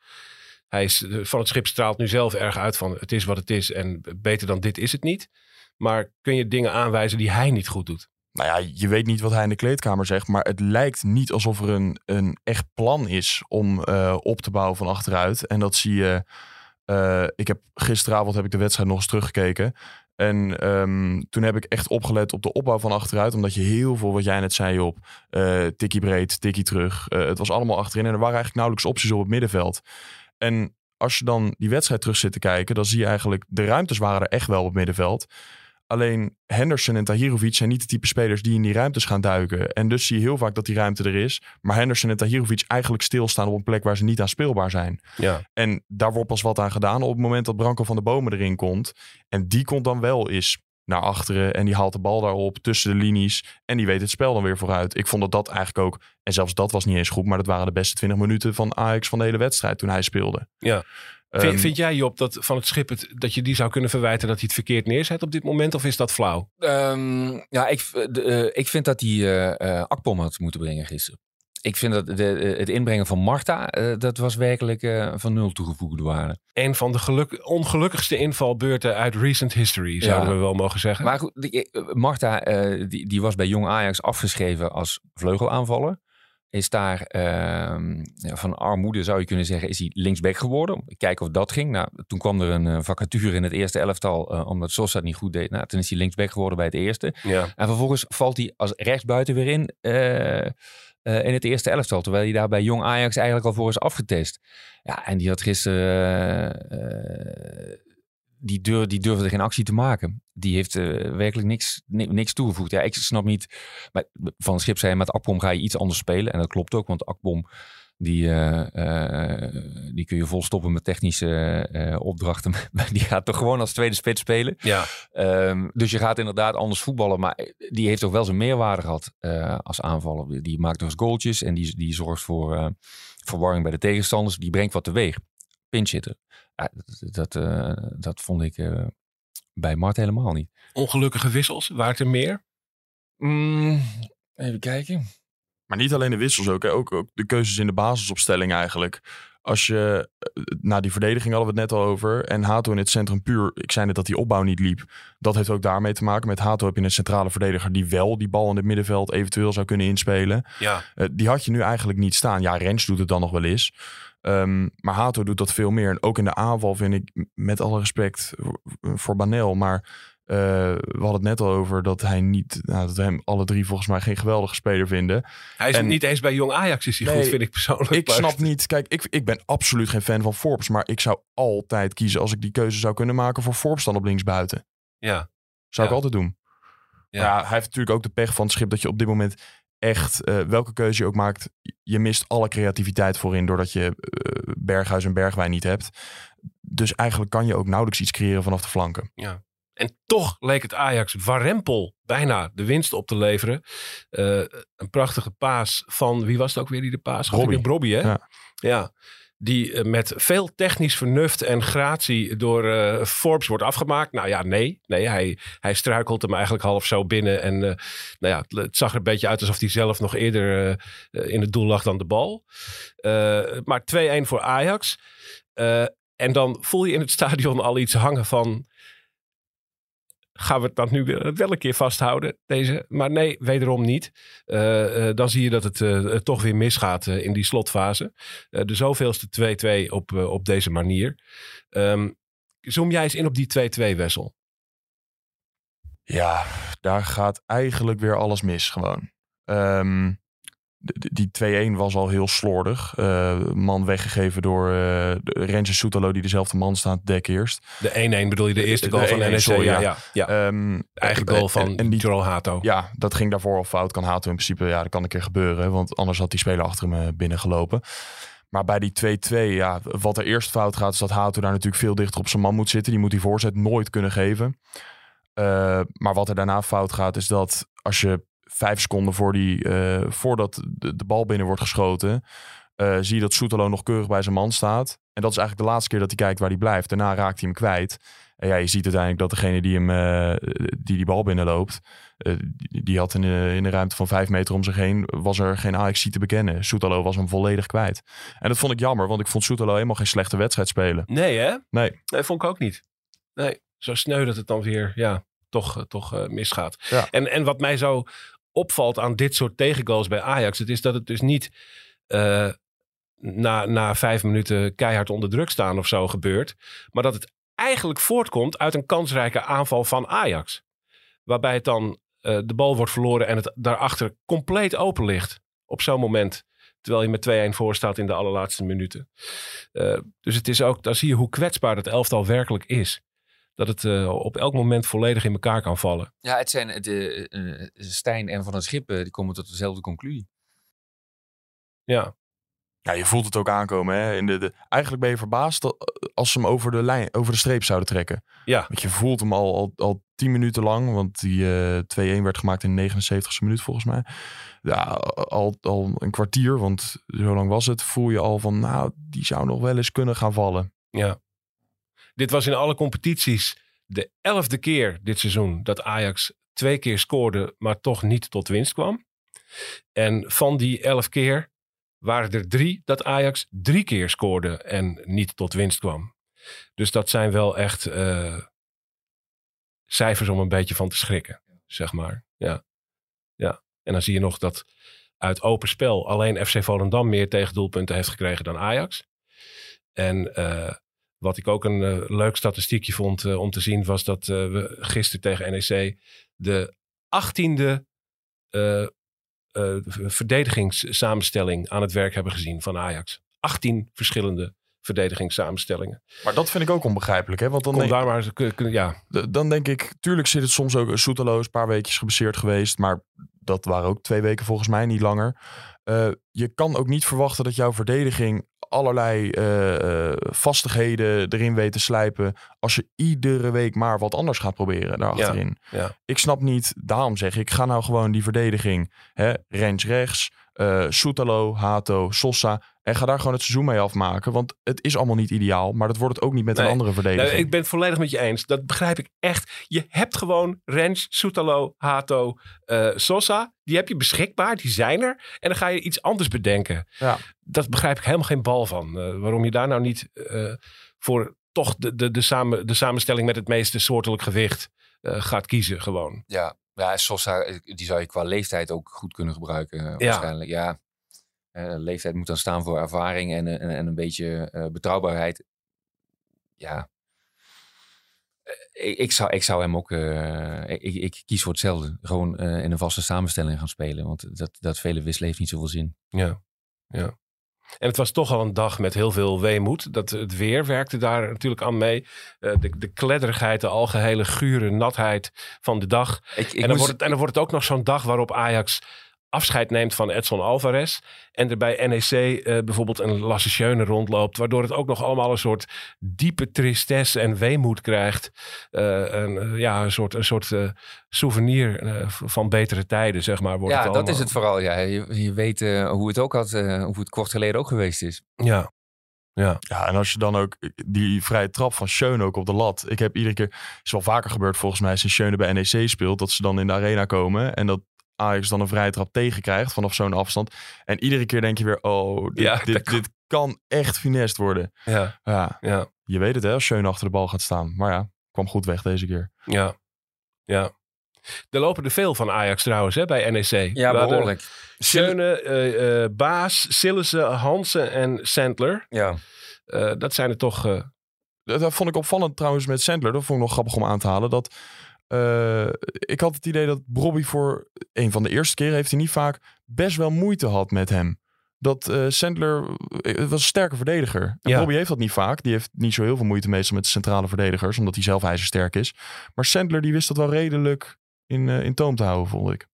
Hij is, eh, van het schip straalt nu zelf erg uit van het is wat het is en beter dan dit is het niet. Maar kun je dingen aanwijzen die hij niet goed doet?
Nou ja, je weet niet wat hij in de kleedkamer zegt, maar het lijkt niet alsof er een, een echt plan is om eh, op te bouwen van achteruit. En dat zie je. eh, ik heb gisteravond heb ik de wedstrijd nog eens teruggekeken. En ehm, toen heb ik echt opgelet op de opbouw van achteruit. Omdat je heel veel, wat jij net zei, op eh tikkie breed, tikkie terug. eh, het was allemaal achterin. En er waren eigenlijk nauwelijks opties op het middenveld. En als je dan die wedstrijd terug zit te kijken, dan zie je eigenlijk de ruimtes waren er echt wel op het middenveld. Alleen Henderson en Tahirovic zijn niet de type spelers die in die ruimtes gaan duiken. En dus zie je heel vaak dat die ruimte er is. Maar Henderson en Tahirovic eigenlijk stilstaan op een plek waar ze niet aan speelbaar zijn.
Ja,
En daar wordt pas wat aan gedaan op het moment dat Branko van de Bomen erin komt. En die komt dan wel eens naar achteren en die haalt de bal daarop tussen de linies. En die weet het spel dan weer vooruit. Ik vond dat dat eigenlijk ook, en zelfs dat was niet eens goed, maar dat waren de beste 20 minuten van Ajax van de hele wedstrijd toen hij speelde.
ja.
Ehm,
vind, vind jij Job dat van het schip het, dat je die zou kunnen verwijten dat hij het verkeerd neerzet op dit moment? Of is dat flauw?
Ehm, ja, ik, de, eh, ik vind dat hij eh eh, Akpom had moeten brengen gisteren. Ik vind dat de, het inbrengen van Marta, dat was werkelijk van nul toegevoegde waarde.
Een van de geluk, ongelukkigste invalbeurten uit recent history, zouden
Ja.
we wel mogen zeggen.
Maar goed, die, Marta, die, die was bij Jong Ajax afgeschreven als vleugelaanvaller. Is daar ehm, van armoede, zou je kunnen zeggen, is hij linksback geworden. Kijken of dat ging. Nou, toen kwam er een eh, vacature in het eerste elftal, eh, omdat Sosa het niet goed deed. Nou, toen is hij linksback geworden bij het eerste.
ja.
En vervolgens valt hij als rechtsbuiten weer in, eh, in het eerste elftal. Terwijl hij daar bij Jong Ajax eigenlijk al voor is afgetest. Ja, en die had gisteren... die, durf, die durfde geen actie te maken. Die heeft eh, werkelijk niks, ni- niks toegevoegd. Ja, ik snap niet... Maar van schip zei met Akbom ga je iets anders spelen. En dat klopt ook, want Akbom... Die, eh, eh, die kun je vol stoppen met technische opdrachten. Die gaat toch gewoon als tweede spits spelen.
ja.
Ehm, dus je gaat inderdaad anders voetballen. Maar die heeft toch wel zijn meerwaarde gehad eh, als aanvaller. Die maakt eens goaltjes en die, die zorgt voor verwarring bij de tegenstanders. Die brengt wat teweeg. Pinch hitter. Ja, dat, dat, eh, dat vond ik eh, bij Mart helemaal niet.
Ongelukkige wissels, waren er meer?
Mm, even kijken.
Maar niet alleen de wissels ook, hè. ook, ook de keuzes in de basisopstelling eigenlijk. Als je, eh, na die verdediging hadden we het net al over. En Hato in het centrum puur, ik zei net dat die opbouw niet liep. Dat heeft ook daarmee te maken. Met Hato heb je een centrale verdediger die wel die bal in het middenveld eventueel zou kunnen inspelen.
Ja.
Eh, die had je nu eigenlijk niet staan. Ja, Rens doet het dan nog wel eens. Ehm, maar Hato doet dat veel meer. En ook in de aanval vind ik, met alle respect voor, Banel, maar eh, we hadden het net al over dat hij niet, nou, dat we hem alle drie volgens mij geen geweldige speler vinden.
Hij is
En-
niet eens bij Jong Ajax is hij
Nee,
goed, vind ik persoonlijk.
Ik snap niet, kijk, ik, ik ben absoluut geen fan van Forbes, maar ik zou altijd kiezen als ik die keuze zou kunnen maken voor Forbes dan op linksbuiten.
Ja,
Zou
Ja.
ik altijd doen.
Ja.
Ja. hij heeft natuurlijk ook de pech van het schip dat je op dit moment echt, eh, welke keuze je ook maakt, je mist alle creativiteit voorin doordat je eh, Berghuis en Bergwijn niet hebt. Dus eigenlijk kan je ook nauwelijks iets creëren vanaf de flanken.
ja. En toch leek het Ajax warempel bijna de winst op te leveren. Eh, een prachtige paas van, wie was het ook weer die de paas gaf?
Robbie.
Robbie, hè?
Ja.
ja. Die eh, met veel technisch vernuft en gratie door eh, Forbes wordt afgemaakt. Nou ja, nee. nee hij, hij struikelt hem eigenlijk half zo binnen. En eh, nou ja, het, zag er een beetje uit alsof hij zelf nog eerder in het doel lag dan de bal. Maar 2-1 voor Ajax. En dan voel je in het stadion al iets hangen van... gaan we dat nu wel een keer vasthouden, deze. Maar nee, wederom niet. Uh, dan zie je dat het toch weer misgaat in die slotfase. de zoveelste 2-2 op, op deze manier. Um, zoom jij eens in op die 2-2 Wessel.
Ja, daar gaat eigenlijk weer alles mis gewoon. Um, die 2-1 was al heel slordig. Uh, man weggegeven door uh, Rens Soetalo, die dezelfde man staat, dek eerst.
De 1-1 bedoel je, de eerste goal de van NEC? Ja, ja. ja. ja. Um, Eigen goal van en, die, Hato.
Ja, dat ging daarvoor al fout. Kan Hato in principe, ja, dat kan een keer gebeuren. Want anders had die speler achter hem binnengelopen. Maar bij die 2-2, ja, wat er eerst fout gaat, is dat Hato daar natuurlijk veel dichter op zijn man moet zitten. Die moet die voorzet nooit kunnen geven. Uh, maar wat er daarna fout gaat, is dat als je vijf seconden voor die, uh, voordat de, de, bal binnen wordt geschoten, uh, zie je dat Soetalo nog keurig bij zijn man staat. En dat is eigenlijk de laatste keer dat hij kijkt waar hij blijft. Daarna raakt hij hem kwijt. En ja, je ziet uiteindelijk dat degene die hem, uh, die, die bal binnenloopt, die, die, had in de, in de ruimte van vijf meter om zich heen, was er geen Ajax te bekennen. Soetalo was hem volledig kwijt. En dat vond ik jammer, want ik vond Soetalo helemaal geen slechte wedstrijd spelen.
Nee hè?
Nee.
Nee, vond ik ook niet. Nee, zo sneu dat het dan weer, ja, toch, toch misgaat. Ja. En, en wat mij zo opvalt aan dit soort tegengoals bij Ajax, het is dat het dus niet uh, na, na vijf minuten keihard onder druk staan of zo gebeurt. Maar dat het eigenlijk voortkomt uit een kansrijke aanval van Ajax. Waarbij het dan uh, de bal wordt verloren en het daarachter compleet open ligt. Op zo'n moment. Terwijl je met 2-1 voor staat in de allerlaatste minuten. Uh, dus het is ook, dan zie je hoe kwetsbaar het elftal werkelijk is dat het uh, op elk moment volledig in elkaar kan vallen.
Ja, het zijn de uh, Stijn en Van het Schip, die komen tot dezelfde conclusie.
Ja.
Ja, je voelt het ook aankomen. Hè? In de, de, eigenlijk ben je verbaasd als ze hem over de, lijn, over de streep zouden trekken.
Ja.
Want je voelt hem al, al, al tien minuten lang. Want die uh, 2-1 werd gemaakt in de 79ste minuut volgens mij. Ja, al, al een kwartier, want zo lang was het. Voel je al van, nou, die zou nog wel eens kunnen gaan vallen.
Ja. Dit was in alle competities de elfde keer dit seizoen dat Ajax twee keer scoorde, maar toch niet tot winst kwam. En van die elf keer waren er drie dat Ajax drie keer scoorde en niet tot winst kwam. Dus dat zijn wel echt uh, cijfers om een beetje van te schrikken, zeg maar. Ja. ja. En dan zie je nog dat uit open spel alleen FC Volendam meer tegendoelpunten heeft gekregen dan Ajax. En uh, wat ik ook een uh, leuk statistiekje vond uh, om te zien, was dat uh, we gisteren tegen NEC de achttiende verdedigingssamenstelling aan het werk hebben gezien van Ajax. 18 verschillende verdedigingssamenstellingen.
Maar dat vind ik ook onbegrijpelijk. Hè? Want dan
Kom
denk,
daar maar, ja.
Dan denk ik, tuurlijk zit het soms ook soeteloos, een paar weekjes gebaseerd geweest. Maar dat waren ook twee weken volgens mij, niet langer. Uh, je kan ook niet verwachten dat jouw verdediging allerlei uh, vastigheden erin weet te slijpen. Als je iedere week maar wat anders gaat proberen daarachterin.
Ja, ja.
Ik snap niet, daarom zeg ik, ga nou gewoon die verdediging. Hè, Rens rechts, uh, Soetalo, Hato, Sosa. En ga daar gewoon het seizoen mee afmaken. Want het is allemaal niet ideaal. Maar dat wordt het ook niet met nee. een andere verdediging.
Nee, ik ben het volledig met je eens. Dat begrijp ik echt. Je hebt gewoon Rens, Soetalo, Hato, uh, Sosa. Die heb je beschikbaar. Die zijn er. En dan ga je iets anders bedenken.
Ja.
Dat begrijp ik helemaal geen bal van. Uh, waarom je daar nou niet uh, voor toch de, de, de, samen, de samenstelling met het meeste soortelijk gewicht gaat kiezen gewoon.
Ja, ja, Sosa, die zou je qua leeftijd ook goed kunnen gebruiken. Ja. Waarschijnlijk, ja. Uh, leeftijd moet dan staan voor ervaring en, en, en een beetje uh, betrouwbaarheid. Ja. Ik, ik, zou, ik zou hem ook. Ik, ik, kies voor hetzelfde. Gewoon in een vaste samenstelling gaan spelen. Want dat, dat vele wisselen heeft niet zoveel zin.
Ja, ja. En het was toch al een dag met heel veel weemoed. Dat het weer werkte daar natuurlijk aan mee. Uh, de, de kledderigheid, de algehele gure natheid van de dag. Ik, ik en, dan moest... wordt het, en dan wordt het ook nog zo'n dag waarop Ajax afscheid neemt van Edson Alvarez. En er bij NEC uh, bijvoorbeeld een Lasse Schöne rondloopt. Waardoor het ook nog allemaal een soort diepe tristesse en weemoed krijgt. Uh, een, uh, ja, een soort, een soort souvenir van betere tijden, zeg maar. Wordt
ja,
het
dat is het vooral. Ja. Je, je weet hoe het ook had, hoe het kort geleden ook geweest is.
Ja. Ja.
ja, en als je dan ook die vrije trap van Schöne ook op de lat. Ik heb iedere keer, is wel vaker gebeurd volgens mij, sinds Schöne bij NEC speelt, dat ze dan in de arena komen en dat Ajax dan een vrije trap tegenkrijgt vanaf zo'n afstand. En iedere keer denk je weer, oh, dit,
ja,
dit,
kan.
dit kan echt finest worden.
Ja.
ja.
ja.
Je weet het hè, als Schöne achter de bal gaat staan. Maar ja, kwam goed weg deze keer.
Ja. Ja. Er lopen er veel van Ajax trouwens hè, bij NEC.
Ja, behoorlijk.
Schöne, eh, eh, Baas, Sillissen, Hansen en Sandler.
Ja.
Eh, dat zijn er toch... eh,
Dat, dat vond ik opvallend trouwens met Sandler. Dat vond ik nog grappig om aan te halen. Dat, eh, ik had het idee dat Bobby voor een van de eerste keren heeft hij niet vaak best wel moeite had met hem. Dat eh, Sandler eh, was een sterke verdediger. En
Ja.
Bobby heeft dat niet vaak. Die heeft niet zo heel veel moeite meestal met de centrale verdedigers. Omdat hij zelf ijzersterk is. Maar Sandler die wist dat wel redelijk in, eh, in toom te houden, vond ik.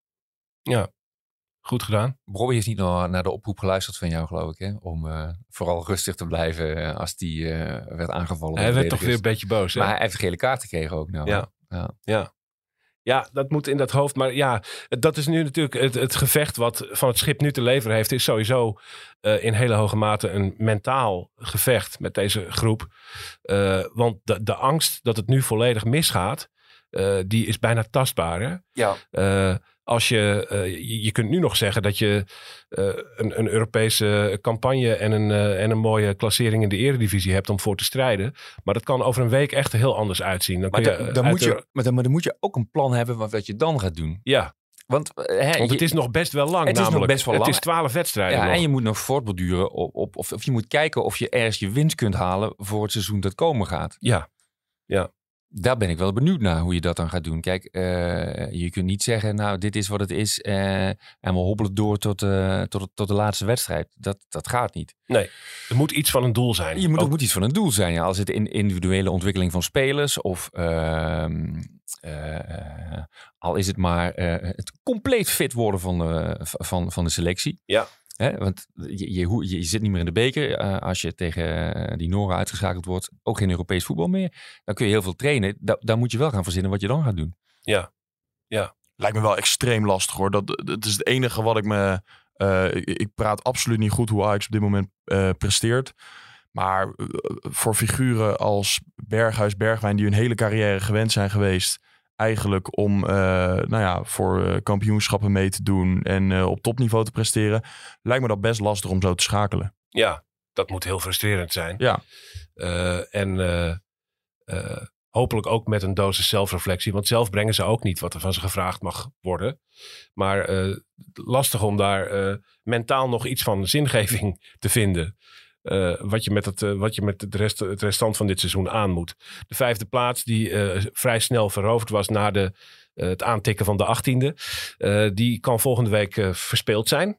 goed gedaan.
Bobby heeft niet naar de oproep geluisterd van jou, geloof ik. Hè? Om eh, vooral rustig te blijven als die eh, werd aangevallen.
Hij werd toch weer een beetje boos. Hè?
Maar hij heeft een gele kaart gekregen ook nou.
Ja.
Ja.
Ja. Ja, dat moet in dat hoofd. Maar ja, dat is nu natuurlijk het, het gevecht wat van het schip nu te leveren heeft. Is sowieso eh, in hele hoge mate een mentaal gevecht met deze groep. Eh, want de, de angst dat het nu volledig misgaat, eh, die is bijna tastbaar. Hè?
Ja.
Als je, eh, je, je kunt nu nog zeggen dat je eh, een, een Europese campagne en een, eh, en een mooie klassering in de eredivisie hebt om voor te strijden. Maar dat kan over een week echt heel anders uitzien. Dan
Maar,
kun je,
dan, moet
de-
je, maar, dan, maar dan moet je ook een plan hebben wat, wat je dan gaat doen.
Ja,
Want, hè,
want het
je-
is nog best wel lang
Het is nog best wel
het
lang.
is twaalf wedstrijden
ja,
nog.
en je moet nog voortborduren op, op of, of je moet kijken of je ergens je winst kunt halen voor het seizoen dat komen gaat.
Ja,
Daar ben ik wel benieuwd naar hoe je dat dan gaat doen. Kijk, eh, je kunt niet zeggen, nou, dit is wat het is eh, en we hobbelen door tot, eh, tot, tot de laatste wedstrijd. Dat, dat gaat niet.
er moet iets van een doel zijn.
Je moet,
Ook-
er moet iets van een doel zijn. Ja. Als het in individuele ontwikkeling van spelers of ehm, eh, al is het maar het compleet fit worden van de, van, van de selectie.
Ja.
Hè, want je, je, je zit niet meer in de beker. eh, als je tegen eh, die Noren uitgeschakeld wordt, ook geen Europees voetbal meer. Dan kun je heel veel trainen. Da daar moet je wel gaan verzinnen wat je dan gaat doen.
Ja,
Lijkt me wel extreem lastig hoor. Dat, dat is het enige wat ik me. eh, ik, ik praat absoluut niet goed hoe Ajax op dit moment eh, presteert. Maar voor figuren als Berghuis, Bergwijn, die hun hele carrière gewend zijn geweest. Eigenlijk om eh, nou ja, voor eh, kampioenschappen mee te doen en eh, op topniveau te presteren. Lijkt me dat best lastig om zo te schakelen.
ja, dat moet heel frustrerend zijn.
Ja.
En hopelijk ook met een dosis zelfreflectie. Want zelf brengen ze ook niet wat er van ze gevraagd mag worden. Maar lastig om daar mentaal nog iets van zingeving te vinden. Eh, wat je met, het, eh, wat je met het, rest, het restant van dit seizoen aan moet. De vijfde plaats, die eh, vrij snel veroverd was na de, het aantikken van de achttiende. die kan volgende week verspeeld zijn.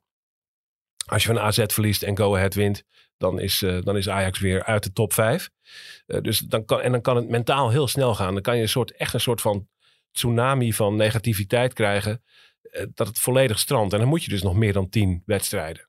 Als je van AZ verliest en Go Ahead wint, dan is, dan is Ajax weer uit de top 5. dus dan kan, en dan kan het mentaal heel snel gaan. Dan kan je een soort, echt een soort van tsunami van negativiteit krijgen. dat het volledig strandt. En dan moet je dus nog meer dan 10 wedstrijden.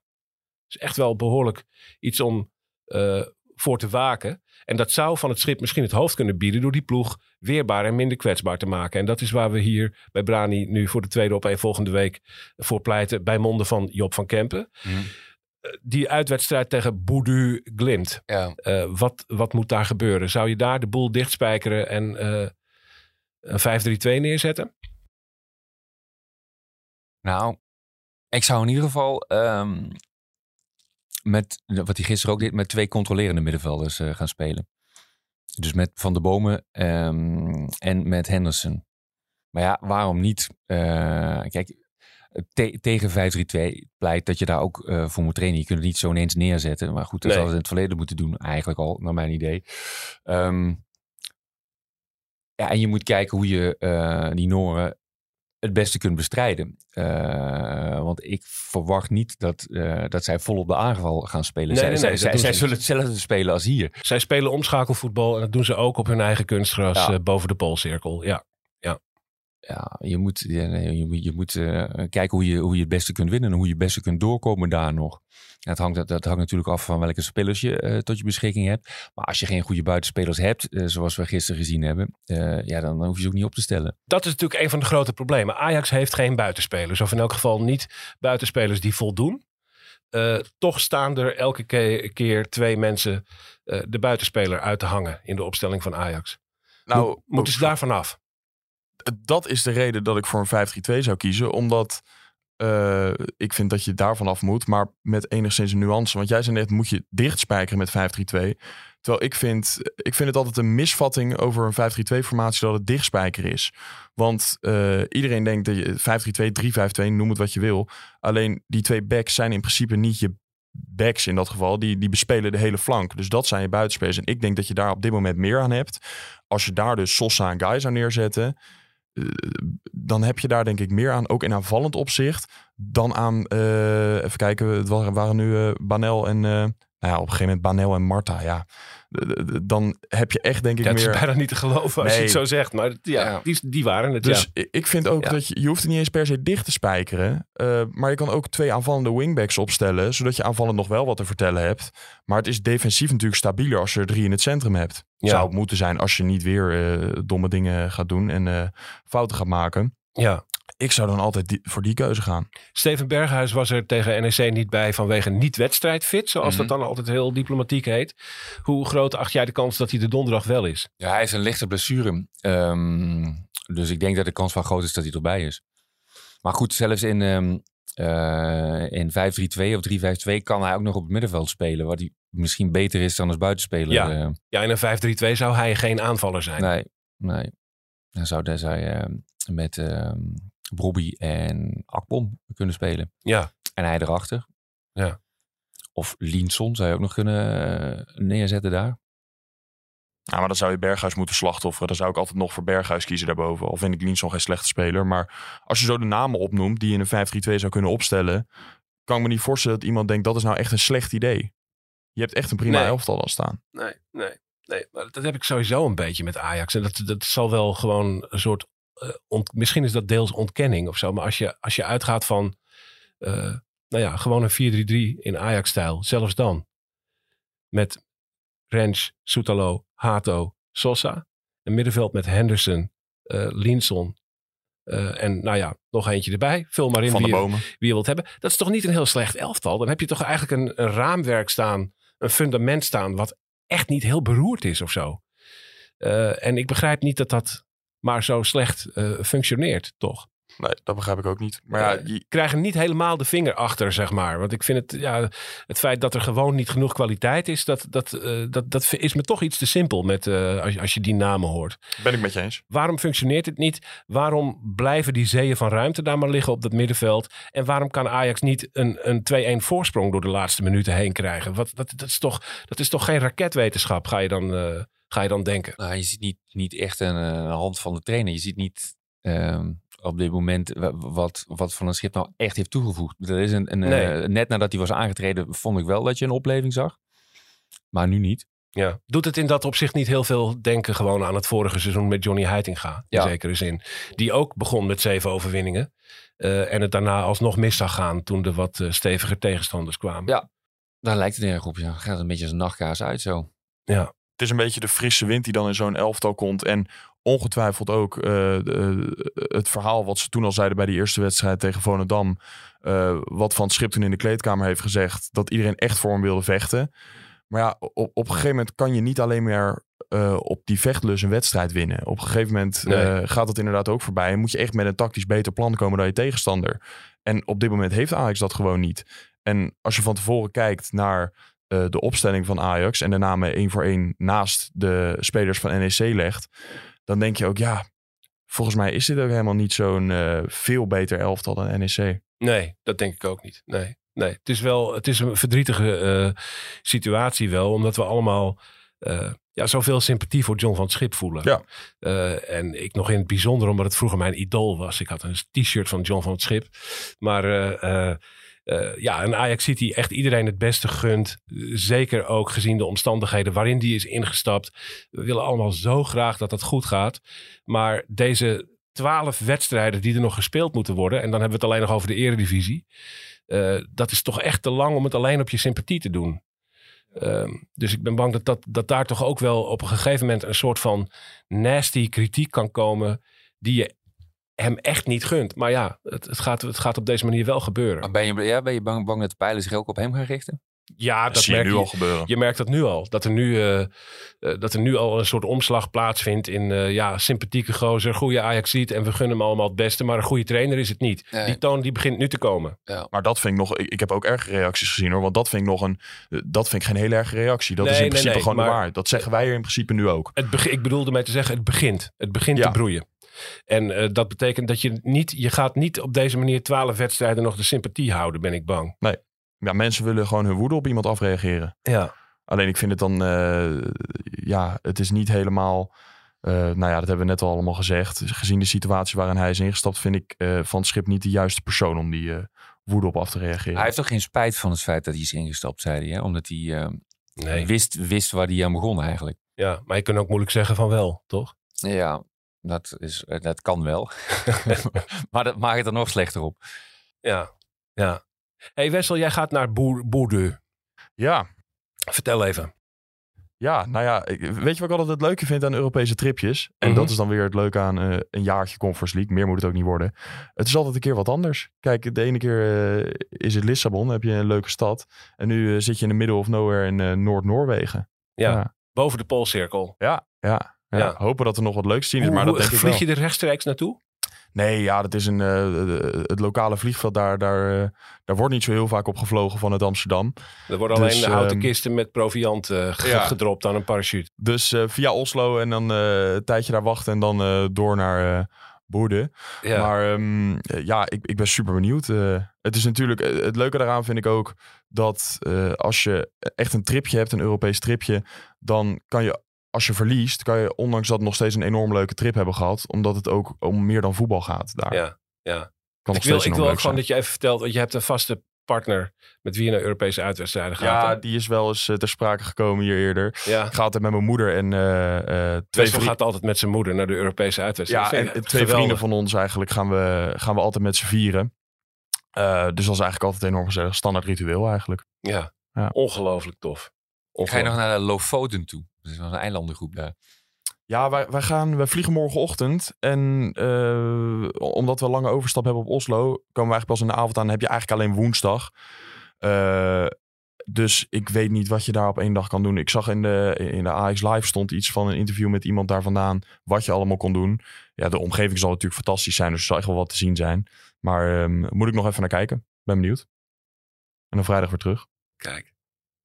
Dus echt wel behoorlijk iets om eh, voor te waken. En dat zou van het schip misschien het hoofd kunnen bieden. door die ploeg weerbaar en minder kwetsbaar te maken. En dat is waar we hier bij Brani nu voor de tweede op een volgende week voor pleiten. bij monden van Job van Kempen. Eh, Die uitwedstrijd tegen Boudu Glimt.
Ja.
Eh, wat, wat moet daar gebeuren? Zou je daar de boel dichtspijkeren en een 5-3-2 neerzetten?
Nou, ik zou in ieder geval ehm, met, wat hij gisteren ook deed, met twee controlerende middenvelders eh, gaan spelen. Dus met Van der Bomen ehm, en met Henderson. Maar ja, waarom niet? Eh, kijk, te- tegen 5-3-2 pleit dat je daar ook eh, voor moet trainen. Je kunt het niet zo ineens neerzetten. Maar goed, dat
Nee.
zouden ze in het verleden moeten doen. Eigenlijk al, naar mijn idee. Ehm, ja, en je moet kijken hoe je die Noren het beste kunt bestrijden. Eh, want ik verwacht niet dat, eh, dat zij vol op de aanval gaan spelen.
Nee,
zij
nee,
zij,
nee,
zullen hetzelfde spelen als hier.
Zij spelen omschakelvoetbal en dat doen ze ook op hun eigen kunstgras
Ja.
eh, boven de poolcirkel. Ja.
Ja, je moet, ja, nee, je moet, je moet eh, kijken hoe je, hoe je het beste kunt winnen en hoe je het beste kunt doorkomen daar nog. Het hangt, dat, dat hangt natuurlijk af van welke spelers je eh, tot je beschikking hebt. Maar als je geen goede buitenspelers hebt, eh, zoals we gisteren gezien hebben, eh, ja, dan, dan hoef je ze ook niet op te stellen.
Dat is natuurlijk een van de grote problemen. Ajax heeft geen buitenspelers. Of in elk geval niet buitenspelers die voldoen. Eh, toch staan er elke ke- keer twee mensen eh, de buitenspeler uit te hangen in de opstelling van Ajax.
Nou,
Moet- moeten ze daarvan af?
Dat is de reden dat ik voor een 5-3-2 zou kiezen. Omdat Eh, ik vind dat je daarvan af moet, maar met enigszins een nuance. Want jij zei net, moet je dichtspijkeren met 5-3-2. Terwijl ik vind, ik vind het altijd een misvatting over een 5-3-2-formatie dat het dichtspijkeren is. Want eh, iedereen denkt dat je 5-3-2, 3-5-2, noem het wat je wil. Alleen die twee backs zijn in principe niet je backs in dat geval. Die, die bespelen de hele flank. Dus dat zijn je buitenspelers. En ik denk dat je daar op dit moment meer aan hebt. Als je daar dus Sosa en Guy zou neerzetten eh, dan heb je daar denk ik meer aan, ook in aanvallend opzicht, dan aan, eh, even kijken, het waren, waren nu uh, Banel en, nou ja, op een gegeven moment Banel en Marta, ja. Dan heb je echt denk ik
ja,
meer...
Het is bijna niet te geloven als
Nee.
je het zo zegt, maar ja,
Ja.
Die, die waren het,
Dus ik vind ook dat je, je hoeft het niet eens per se dicht te spijkeren. eh, maar je kan ook twee aanvallende wingbacks opstellen. Zodat je aanvallend nog wel wat te vertellen hebt. Maar het is defensief natuurlijk stabieler als je er drie in het centrum hebt. Zou het moeten zijn als je niet weer eh, domme dingen gaat doen en eh, fouten gaat maken.
ja.
Ik zou dan altijd die- voor die keuze gaan.
Steven Berghuis was er tegen NEC niet bij vanwege niet-wedstrijdfit, zoals dat dan altijd heel diplomatiek heet. Hoe groot acht jij de kans dat hij de donderdag wel is?
Ja, hij heeft een lichte blessure. Ehm, dus ik denk dat de kans wel groot is dat hij erbij is. Maar goed, zelfs in, ehm, eh, in 5-3-2 of 3-5-2 kan hij ook nog op het middenveld spelen. Wat hij misschien beter is dan als buitenspeler.
Ja.
eh.
Ja, in een 5-3-2 zou hij geen aanvaller zijn.
nee, nee. Dan zou hij ehm, met Brobby en Akpom kunnen spelen.
Ja,
En hij erachter.
Ja.
Of Linson zou je ook nog kunnen eh, neerzetten daar.
Ja, maar dan zou je Berghuis moeten slachtofferen. Dan zou ik altijd nog voor Berghuis kiezen daarboven. Al vind ik Linson geen slechte speler. Maar als je zo de namen opnoemt die je in een 5-3-2 zou kunnen opstellen... kan ik me niet voorstellen dat iemand denkt dat is nou echt een slecht idee. Je hebt echt een prima
Nee.
elftal dan staan.
nee, nee. nee maar dat heb ik sowieso een beetje met Ajax. En dat, dat zal wel gewoon een soort. Eh, ont- misschien is dat deels ontkenning of zo. Maar als je, als je uitgaat van. eh, nou ja, gewoon een 4-3-3 in Ajax-stijl. Zelfs dan. Met Rens, Soetalo, Hato, Sosa. Een middenveld met Henderson, eh Linson. en nou ja, nog eentje erbij. Vul maar in
Van de
wie je,
bomen.
wie je wilt hebben. Dat is toch niet een heel slecht elftal? Dan heb je toch eigenlijk een, een raamwerk staan, een fundament staan, wat echt niet heel beroerd is of zo. En ik begrijp niet dat dat maar zo slecht eh, functioneert, toch?
Nee, dat begrijp ik ook niet. Maar ja,
Eh,
je-
krijgen niet helemaal de vinger achter, zeg maar. Want ik vind het, ja, het feit dat er gewoon niet genoeg kwaliteit is, dat, dat, eh, dat, dat is me toch iets te simpel met, als, je- als je die namen hoort.
ben ik met je eens.
Waarom functioneert het niet? Waarom blijven die zeeën van ruimte daar maar liggen op dat middenveld? En waarom kan Ajax niet een, een 2-1 voorsprong door de laatste minuten heen krijgen? Wat, dat, dat, is toch, dat is toch geen raketwetenschap, ga je dan, ga je dan denken?
Nou, je ziet niet, niet echt een, eh, een hand van de trainer. Je ziet niet ehm, op dit moment wa- wat, wat Van een Schip nou echt heeft toegevoegd. Er is een, een, eh, net nadat hij was aangetreden, vond ik wel dat je een opleving zag. Maar nu niet.
Ja. Doet het in dat opzicht niet heel veel denken gewoon aan het vorige seizoen met Johnny Heitinga? In
Ja.
zekere zin. Die ook begon met zeven overwinningen. eh, en het daarna alsnog mis zag gaan toen er wat eh, steviger tegenstanders kwamen.
Ja. Daar lijkt het erg op. Ja. Gaat een beetje als een nachtkaas uit zo.
Het is een beetje de frisse wind die dan in zo'n elftal komt. En ongetwijfeld ook eh, de- het verhaal wat ze toen al zeiden bij die eerste wedstrijd tegen Volendam. eh, wat Van Schip toen in de kleedkamer heeft gezegd. Dat iedereen echt voor hem wilde vechten. Maar ja, op, op een gegeven moment kan je niet alleen meer eh, op die vechtlus een wedstrijd winnen. Op een gegeven moment eh,
Nee.
gaat het inderdaad ook voorbij. En moet je echt met een tactisch beter plan komen dan je tegenstander. En op dit moment heeft Ajax dat gewoon niet. En als je van tevoren kijkt naar eh, de opstelling van Ajax en de namen één voor één naast de spelers van NEC legt, dan denk je ook, ja, volgens mij is dit ook helemaal niet zo'n eh, veel beter elftal dan NEC.
Nee, dat denk ik ook niet. Nee, nee. Het is wel het is een verdrietige eh, situatie wel, omdat we allemaal ja, zoveel sympathie voor John van het Schip voelen.
Ja.
En ik nog in het bijzonder, omdat het vroeger mijn idool was. Ik had een t-shirt van John van het Schip. Maar eh, ja, een Ajax City echt iedereen het beste gunt. Zeker ook gezien de omstandigheden waarin die is ingestapt. We willen allemaal zo graag dat het goed gaat. Maar deze twaalf wedstrijden die er nog gespeeld moeten worden. En dan hebben we het alleen nog over de eredivisie. eh, dat is toch echt te lang om het alleen op je sympathie te doen. Ehm, dus ik ben bang dat, dat, dat daar toch ook wel op een gegeven moment een soort van nasty kritiek kan komen. Die je hem echt niet gunt. Maar ja, het, het, gaat, het gaat op deze manier wel gebeuren.
Maar ben je, ja, ben je bang, bang dat de pijlen zich ook op hem gaan richten?
Ja,
Dat
dat
zie je
merk
nu
je.
al gebeuren.
Je merkt dat nu al. Dat er nu, eh, eh, dat er nu al een soort omslag plaatsvindt in eh, ja, sympathieke gozer, goede ajax en we gunnen hem allemaal het beste. Maar een goede trainer is het niet.
Nee.
Die toon die begint nu te komen.
Maar dat vind ik nog. Ik, ik heb ook erge reacties gezien hoor. Want dat vind ik nog een. Dat vind ik geen hele erge reactie. Dat is in principe
nee,
gewoon waarheid. Dat zeggen wij hier in principe nu ook.
Het beg- ik bedoelde mee te zeggen, het begint. Het begint
Ja.
te broeien. En eh, dat betekent dat je niet, je gaat niet op deze manier twaalf wedstrijden nog de sympathie houden, ben ik bang.
Ja, mensen willen gewoon hun woede op iemand afreageren.
Ja.
Alleen ik vind het dan. eh, ja, het is niet helemaal. eh, nou ja, dat hebben we net al allemaal gezegd. Gezien de situatie waarin hij is ingestapt, vind ik eh, Van het Schip niet de juiste persoon om die eh, woede op af te reageren.
Hij heeft toch geen spijt van het feit dat hij is ingestapt, zei hij. Hè? Omdat hij eh,
Nee.
wist, wist waar hij aan begon eigenlijk.
ja, maar je kunt ook moeilijk zeggen van wel, toch?
Ja, dat, is, eh, dat kan wel. maar dat maakt het er nog slechter op.
Ja, ja. hey Wessel, jij gaat naar Boer, Boerdeu.
Ja,
Vertel even.
Ja, nou ja, ik- weet je wat ik altijd het leuke vind aan Europese tripjes? En
Mhm.
dat is dan weer het leuke aan eh, een jaartje Conference League. Meer moet het ook niet worden. Het is altijd een keer wat anders. Kijk, de ene keer eh, is het Lissabon, heb je een leuke stad. En nu zit je in de middle of nowhere in Noord-Noorwegen.
Ja,
Ja.
boven de Poolcirkel.
Ja, ja, ja.
Ja.
Hopen dat er nog wat leuks te zien is,
Hoe,
maar dat
hoe-
denk ik
vlieg
wel.
je er rechtstreeks naartoe?
Nee, ja, dat is een, eh, het lokale vliegveld. Daar, daar, eh, daar wordt niet zo heel vaak op gevlogen vanuit Amsterdam.
Er worden
Dus,
alleen houten
ehm,
kisten met proviant eh, ge-
ja.
gedropt aan een parachute.
Dus eh, via Oslo en dan eh, een tijdje daar wachten en dan eh, door naar eh Boerde.
Ja.
Maar ehm, eh, ja, ik, ik ben super benieuwd. Eh, het is natuurlijk, eh, het leuke daaraan vind ik ook dat eh, als je echt een tripje hebt, een Europees tripje, dan kan je, als je verliest, kan je ondanks dat nog steeds een enorm leuke trip hebben gehad, omdat het ook om meer dan voetbal gaat daar.
ja, ja.
Kan nog
Ik wil, ik ook gewoon dat je even vertelt, want je hebt een vaste partner met wie je naar Europese uitwedstrijden gaat.
Ja, die is wel eens eh, ter sprake gekomen hier eerder.
ja.
Ik ga altijd met mijn moeder en eh, eh, twee vrienden.
gaat altijd met zijn moeder naar de Europese
Ja,
uitwedstrijden.
en
Vind ik
twee
geweldig.
vrienden van ons eigenlijk gaan we, gaan we altijd met z'n vieren. Eh, dus dat is eigenlijk altijd enorm gezellig. Standaard ritueel eigenlijk.
Ja,
Ja.
ongelooflijk tof.
Ga je nog naar de Lofoten toe? Dat is wel een eilandengroep daar.
Ja, wij, wij, gaan, wij vliegen morgenochtend. En eh, omdat we een lange overstap hebben op Oslo, komen we eigenlijk pas in de avond aan. Dan heb je eigenlijk alleen woensdag. Eh, dus ik weet niet wat je daar op één dag kan doen. Ik zag in de, in de AX Live stond iets van een interview met iemand daar vandaan. Wat je allemaal kon doen. Ja, de omgeving zal natuurlijk fantastisch zijn. Dus er zal echt wel wat te zien zijn. Maar ehm, moet ik nog even naar kijken. Ben benieuwd. En dan vrijdag weer terug.
Kijk,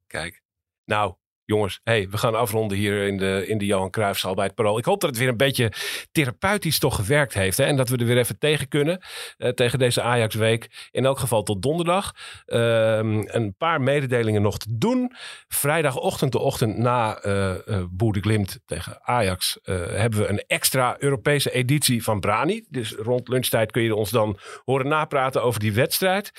kijk. Nou, jongens, hey, we gaan afronden hier in de, in de Johan Cruijffzaal bij het Parool. Ik hoop dat het weer een beetje therapeutisch toch gewerkt heeft. Hè? En dat we er weer even tegen kunnen. eh, tegen deze Ajax-week. In elk geval tot donderdag. Ehm, een paar mededelingen nog te doen. Vrijdagochtend, de ochtend na eh eh Boer de Glimt tegen Ajax... eh, hebben we een extra Europese editie van Brani. Dus rond lunchtijd kun je ons dan horen napraten over die wedstrijd.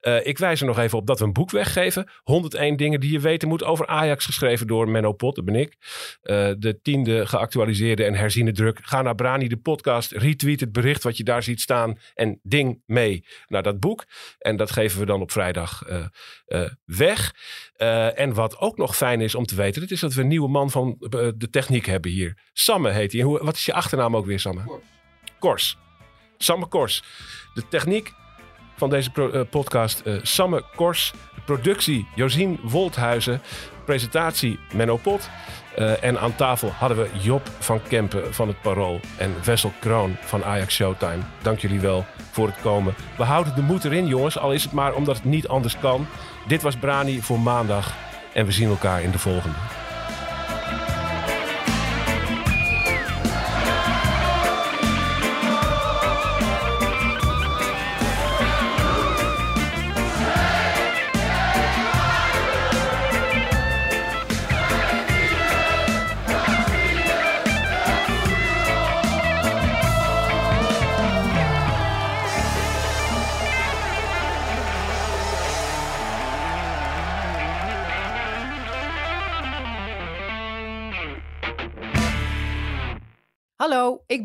Eh, ik wijs er nog even op dat we een boek weggeven. 101 dingen die je weten moet over Ajax. Geschreven door Menno Pot, dat ben ik. Eh, de tiende geactualiseerde en herziene druk. Ga naar Brani, de podcast. Retweet het bericht wat je daar ziet staan. En ding mee naar dat boek. En dat geven we dan op vrijdag eh, eh, weg. En wat ook nog fijn is om te weten. Dat is dat we een nieuwe man van de techniek hebben hier. Samme heet hij. Hoe- Wat is je achternaam ook weer, Samme? Kors. Samme Kors. De techniek van deze podcast eh, Samme Kors. De productie Josien Wolthuizen. Presentatie Menno Pot. Eh, en aan tafel hadden we Job van Kempen van het Parool. En Wessel Kroon van Ajax Showtime. Dank jullie wel voor het komen. We houden de moed erin jongens. Al is het maar omdat het niet anders kan. Dit was Brani voor maandag. En we zien elkaar in de volgende.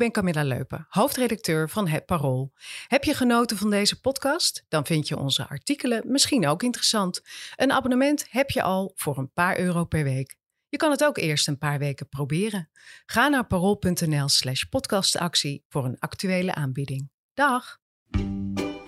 Ben Camilla Leupen, hoofdredacteur van Het Parool. Heb je genoten van deze podcast? Dan vind je onze artikelen misschien ook interessant. Een abonnement heb je al voor een paar euro per week. Je kan het ook eerst een paar weken proberen. Ga naar parool.nl slash podcastactie voor een actuele aanbieding. Dag!